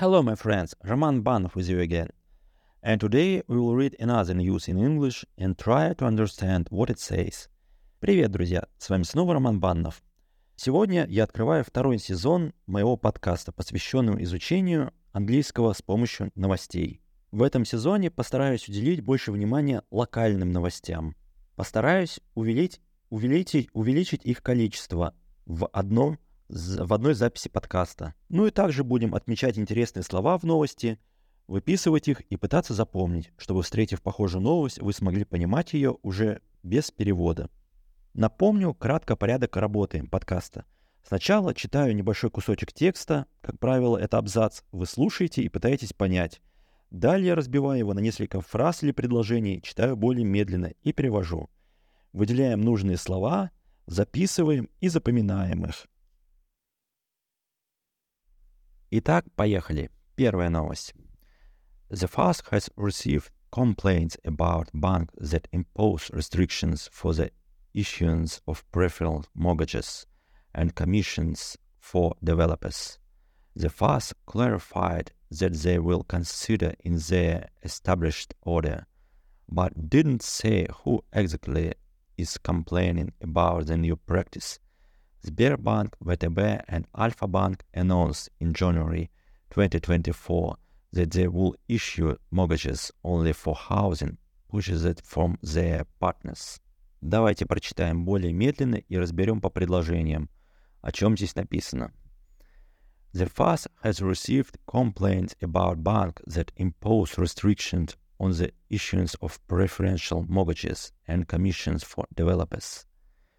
Hello, my friends, Roman Banov with you again. And today we will read another news in English and try to understand what it says. Привет, друзья! С вами снова Роман Баннов. Сегодня я открываю второй сезон моего подкаста, посвященного изучению английского с помощью новостей. В этом сезоне постараюсь уделить больше внимания локальным новостям. Постараюсь увеличить, увеличить, увеличить их количество в одном в одной записи подкаста. Ну и также будем отмечать интересные слова в новости, выписывать их и пытаться запомнить, чтобы, встретив похожую новость, вы смогли понимать ее уже без перевода. Напомню кратко порядок работы подкаста. Сначала читаю небольшой кусочек текста, как правило, это абзац, вы слушаете и пытаетесь понять. Далее разбиваю его на несколько фраз или предложений, читаю более медленно и перевожу. Выделяем нужные слова, записываем и запоминаем их. Итак, поехали. Первая новость. The FAST has received complaints about banks that impose restrictions for the issuance of preferential mortgages and commissions for developers. The FAST clarified that they will consider in their established order, but didn't say who exactly is complaining about the new practice Sberbank, VTB, and Alpha Bank announced in January 2024 that they will issue mortgages only for housing, pushes it from their partners. Давайте прочитаем более медленно и разберем по предложениям, о чем здесь написано. The FAS has received complaints about banks that impose restrictions on the issuance of preferential mortgages and commissions for developers.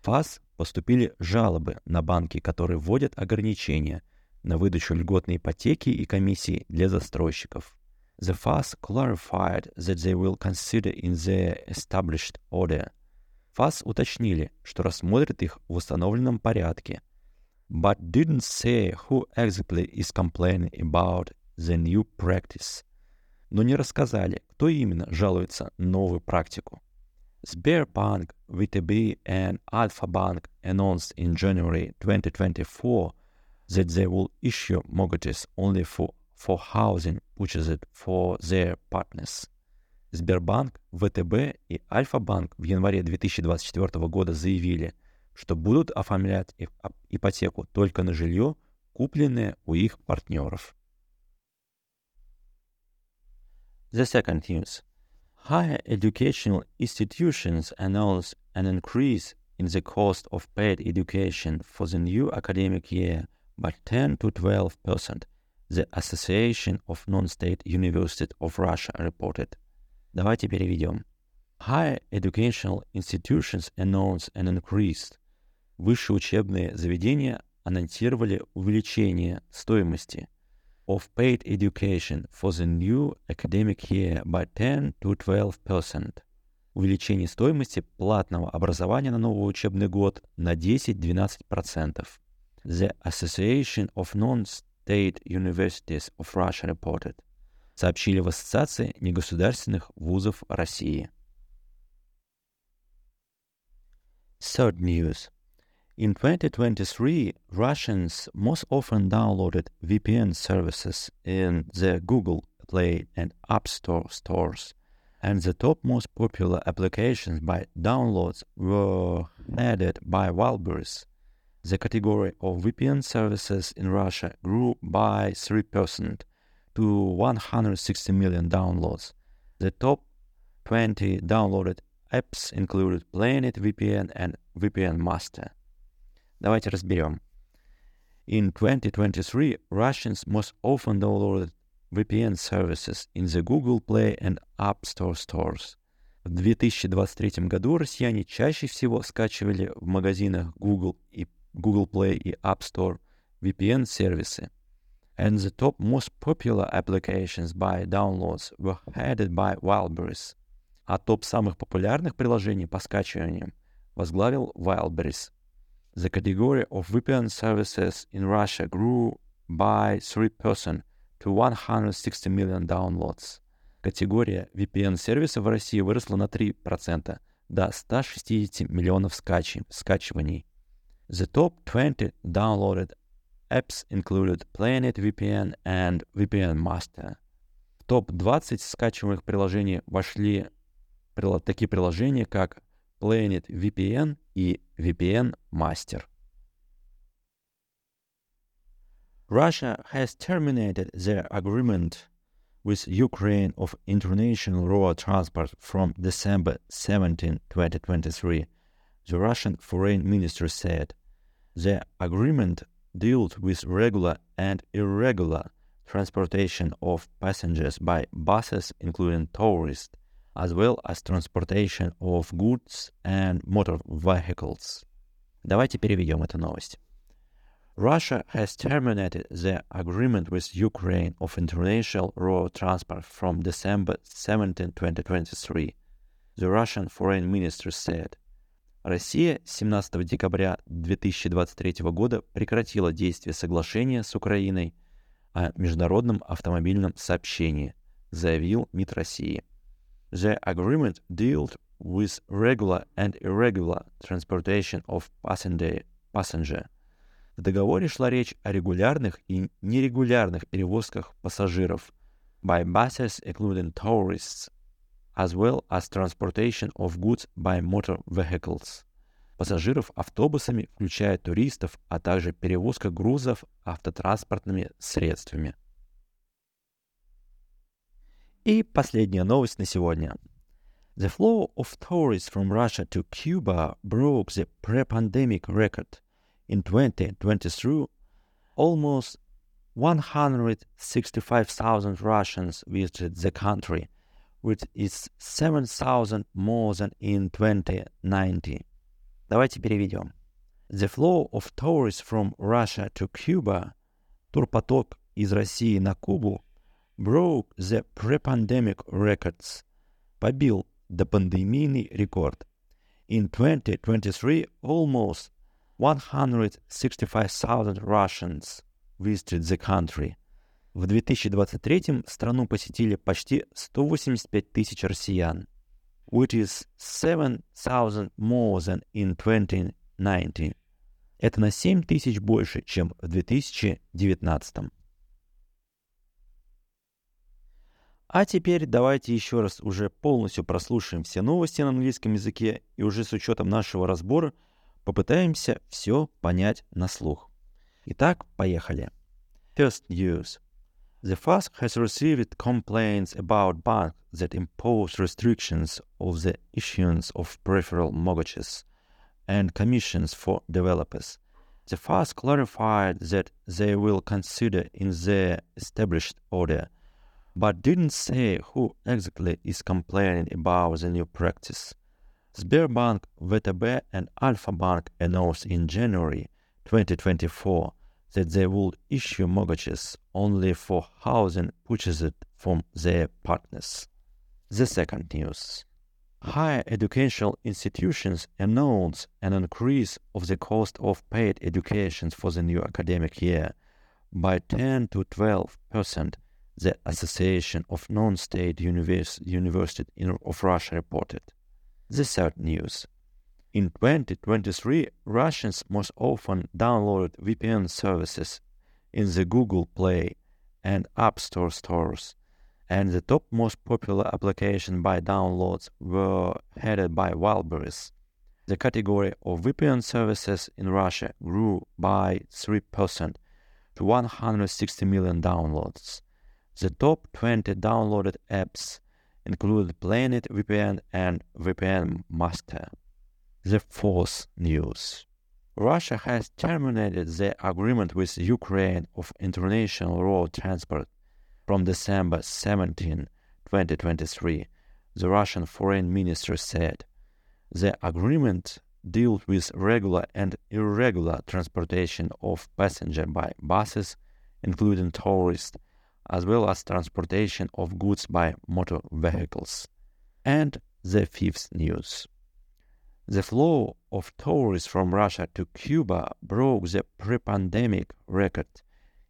FAS поступили жалобы на банки, которые вводят ограничения на выдачу льготной ипотеки и комиссии для застройщиков. The FAS clarified that they will consider in their established order. FAS уточнили, что рассмотрят их в установленном порядке, but didn't say who exactly is complaining about the new practice. Но не рассказали, кто именно жалуется на новую практику. Sberbank, VTB, and Alpha Bank announced in January 2024 that they will issue mortgages only for, for housing purchased for their partners. Сбербанк, ВТБ и Альфа-банк в январе 2024 года заявили, что будут оформлять ипотеку только на жилье, купленное у их партнеров. The second news. Higher educational institutions announced an increase in the cost of paid education for the new academic year by 10 to 12 percent, the Association of Non-State Universities of Russia reported. Давайте переведем. Higher educational institutions announced an increase. Высшие учебные заведения анонсировали увеличение стоимости – of paid education for the new academic year by 10 to 12%. Увеличение стоимости платного образования на новый учебный год на 10-12%. The Association of Non-State Universities of Russia reported. Сообщили в Ассоциации негосударственных вузов России. Third news. In 2023, Russians most often downloaded VPN services in the Google Play and App Store stores, and the top most popular applications by downloads were added by Wildberries. The category of VPN services in Russia grew by 3% to 160 million downloads. The top 20 downloaded apps included Planet VPN and VPN Master. Давайте разберем. In 2023, Russians most often downloaded VPN services in the Google Play and App Store stores. В 2023 году россияне чаще всего скачивали в магазинах Google и Google Play и App Store VPN-сервисы. And the top most popular applications by downloads were headed by Wildberries. А топ самых популярных приложений по скачиваниям возглавил Wildberries. The category of VPN services in Russia grew by 3% to 160 million downloads. Категория VPN-сервисов в России выросла на 3% до 160 миллионов скачи, скачиваний. The top 20 downloaded apps included Planet VPN and VPN Master. В топ-20 скачиваемых приложений вошли такие приложения, как Planet VPN и VPN Master. Russia has terminated their agreement with Ukraine of international road transport from December 17, 2023, the Russian foreign minister said. The agreement dealt with regular and irregular transportation of passengers by buses, including tourists, as well as transportation of goods and motor vehicles. Давайте переведем эту новость. Russia has terminated the agreement with Ukraine of international road transport from December 17, 2023, the Russian foreign minister said. Россия 17 декабря 2023 года прекратила действие соглашения с Украиной о международном автомобильном сообщении, заявил МИД России. The agreement dealt with regular and irregular transportation of passenger, passenger В договоре шла речь о регулярных и нерегулярных перевозках пассажиров by buses including tourists, as well as transportation of goods by motor vehicles. Пассажиров автобусами, включая туристов, а также перевозка грузов автотранспортными средствами. И последняя новость на сегодня. The flow of tourists from Russia to Cuba broke the pre-pandemic record – in 2023, almost 165,000 Russians visited the country, which is 7,000 more than in 2019. Давайте переведем. The flow of tourists from Russia to Cuba, турпоток из России на Кубу, broke the pre-pandemic records, побил допандемийный рекорд. In 2023, almost 165,000 Russians visited the country. В 2023 страну посетили почти 185 тысяч россиян, which is 7,000 more than in 2019. Это на 7 тысяч больше, чем в 2019. А теперь давайте еще раз уже полностью прослушаем все новости на английском языке и уже с учетом нашего разбора – Попытаемся все понять на слух. Итак, поехали. First news. The FASC has received complaints about banks that impose restrictions of the issuance of peripheral mortgages and commissions for developers. The FASC clarified that they will consider in their established order, but didn't say who exactly is complaining about the new practice. Sberbank, VTB, and Alpha Bank announced in January 2024 that they will issue mortgages only for housing purchased from their partners. The second news. Higher educational institutions announced an increase of the cost of paid education for the new academic year by 10 to 12 percent, the Association of Non-State Univers- Universities of Russia reported. The third news. In 2023, Russians most often downloaded VPN services in the Google Play and App Store stores, and the top most popular applications by downloads were headed by Wildberries. The category of VPN services in Russia grew by 3% to 160 million downloads. The top 20 downloaded apps include Planet VPN and VPN Master. The fourth news. Russia has terminated the agreement with Ukraine of international road transport from December 17, 2023, the Russian foreign minister said. The agreement deals with regular and irregular transportation of passengers by buses, including tourists as well as transportation of goods by motor vehicles. And the fifth news. The flow of tourists from Russia to Cuba broke the pre-pandemic record.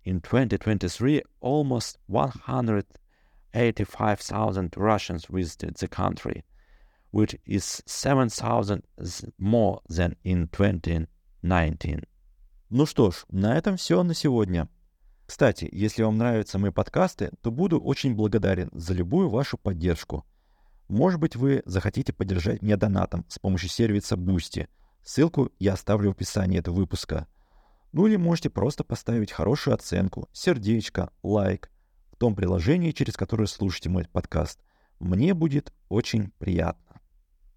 In 2023, almost 185,000 Russians visited the country, which is 7,000 more than in 2019. Ну что ж, на этом все на сегодня. Кстати, если вам нравятся мои подкасты, то буду очень благодарен за любую вашу поддержку. Может быть, вы захотите поддержать меня донатом с помощью сервиса Boosty. Ссылку я оставлю в описании этого выпуска. Ну или можете просто поставить хорошую оценку, сердечко, лайк в том приложении, через которое слушаете мой подкаст. Мне будет очень приятно.